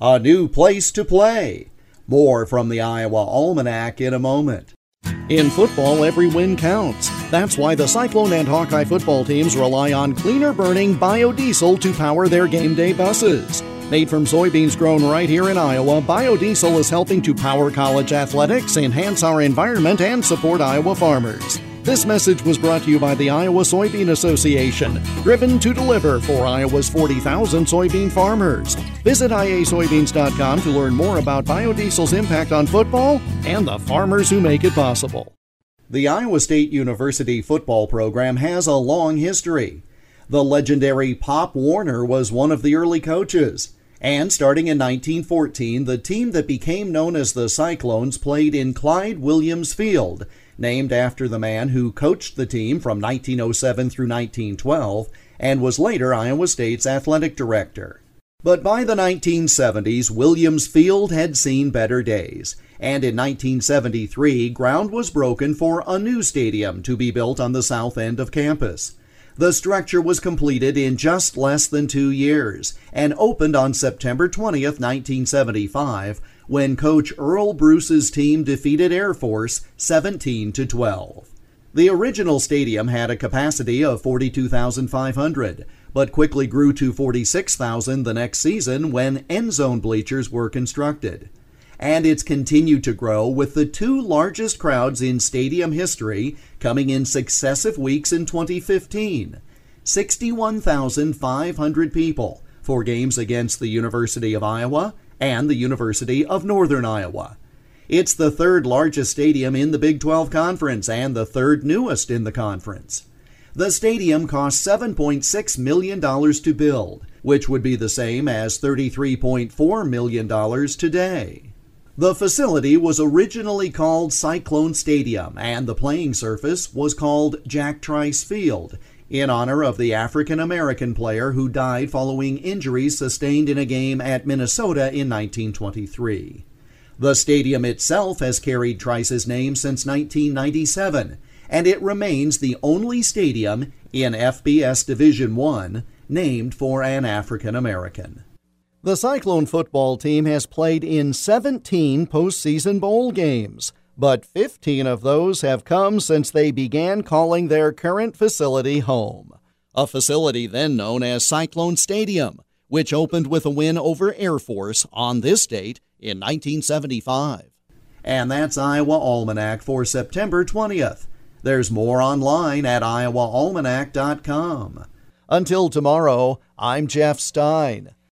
a new place to play. More from the Iowa Almanac in a moment. In football, every win counts. That's why the Cyclone and Hawkeye football teams rely on cleaner burning biodiesel to power their game day buses. Made from soybeans grown right here in Iowa, biodiesel is helping to power college athletics, enhance our environment, and support Iowa farmers. This message was brought to you by the Iowa Soybean Association, driven to deliver for Iowa's 40,000 soybean farmers. Visit iasoybeans.com to learn more about biodiesel's impact on football and the farmers who make it possible. The Iowa State University football program has a long history. The legendary Pop Warner was one of the early coaches. And starting in 1914, the team that became known as the Cyclones played in Clyde Williams Field, named after the man who coached the team from 1907 through 1912 and was later Iowa State's athletic director. But by the 1970s, Williams Field had seen better days, and in 1973, ground was broken for a new stadium to be built on the south end of campus. The structure was completed in just less than two years and opened on September 20, 1975, when coach Earle Bruce's team defeated Air Force 17 to 12. The original stadium had a capacity of 42,500, but quickly grew to 46,000 the next season when end zone bleachers were constructed. And it's continued to grow with the two largest crowds in stadium history coming in successive weeks in 2015 61,500 people for games against the University of Iowa and the University of Northern Iowa. It's the third largest stadium in the Big 12 Conference and the third newest in the conference. The stadium cost $7.6 million to build, which would be the same as $33.4 million today. The facility was originally called Cyclone Stadium, and the playing surface was called Jack Trice Field, in honor of the African American player who died following injuries sustained in a game at Minnesota in 1923. The stadium itself has carried Trice's name since 1997, and it remains the only stadium in FBS Division 1 named for an African American. The Cyclone football team has played in 17 postseason bowl games but 15 of those have come since they began calling their current facility home. A facility then known as Cyclone Stadium, which opened with a win over Air Force on this date in 1975. And that's Iowa Almanac for September 20th. There's more online at iowaalmanac.com. Until tomorrow, I'm Jeff Stein.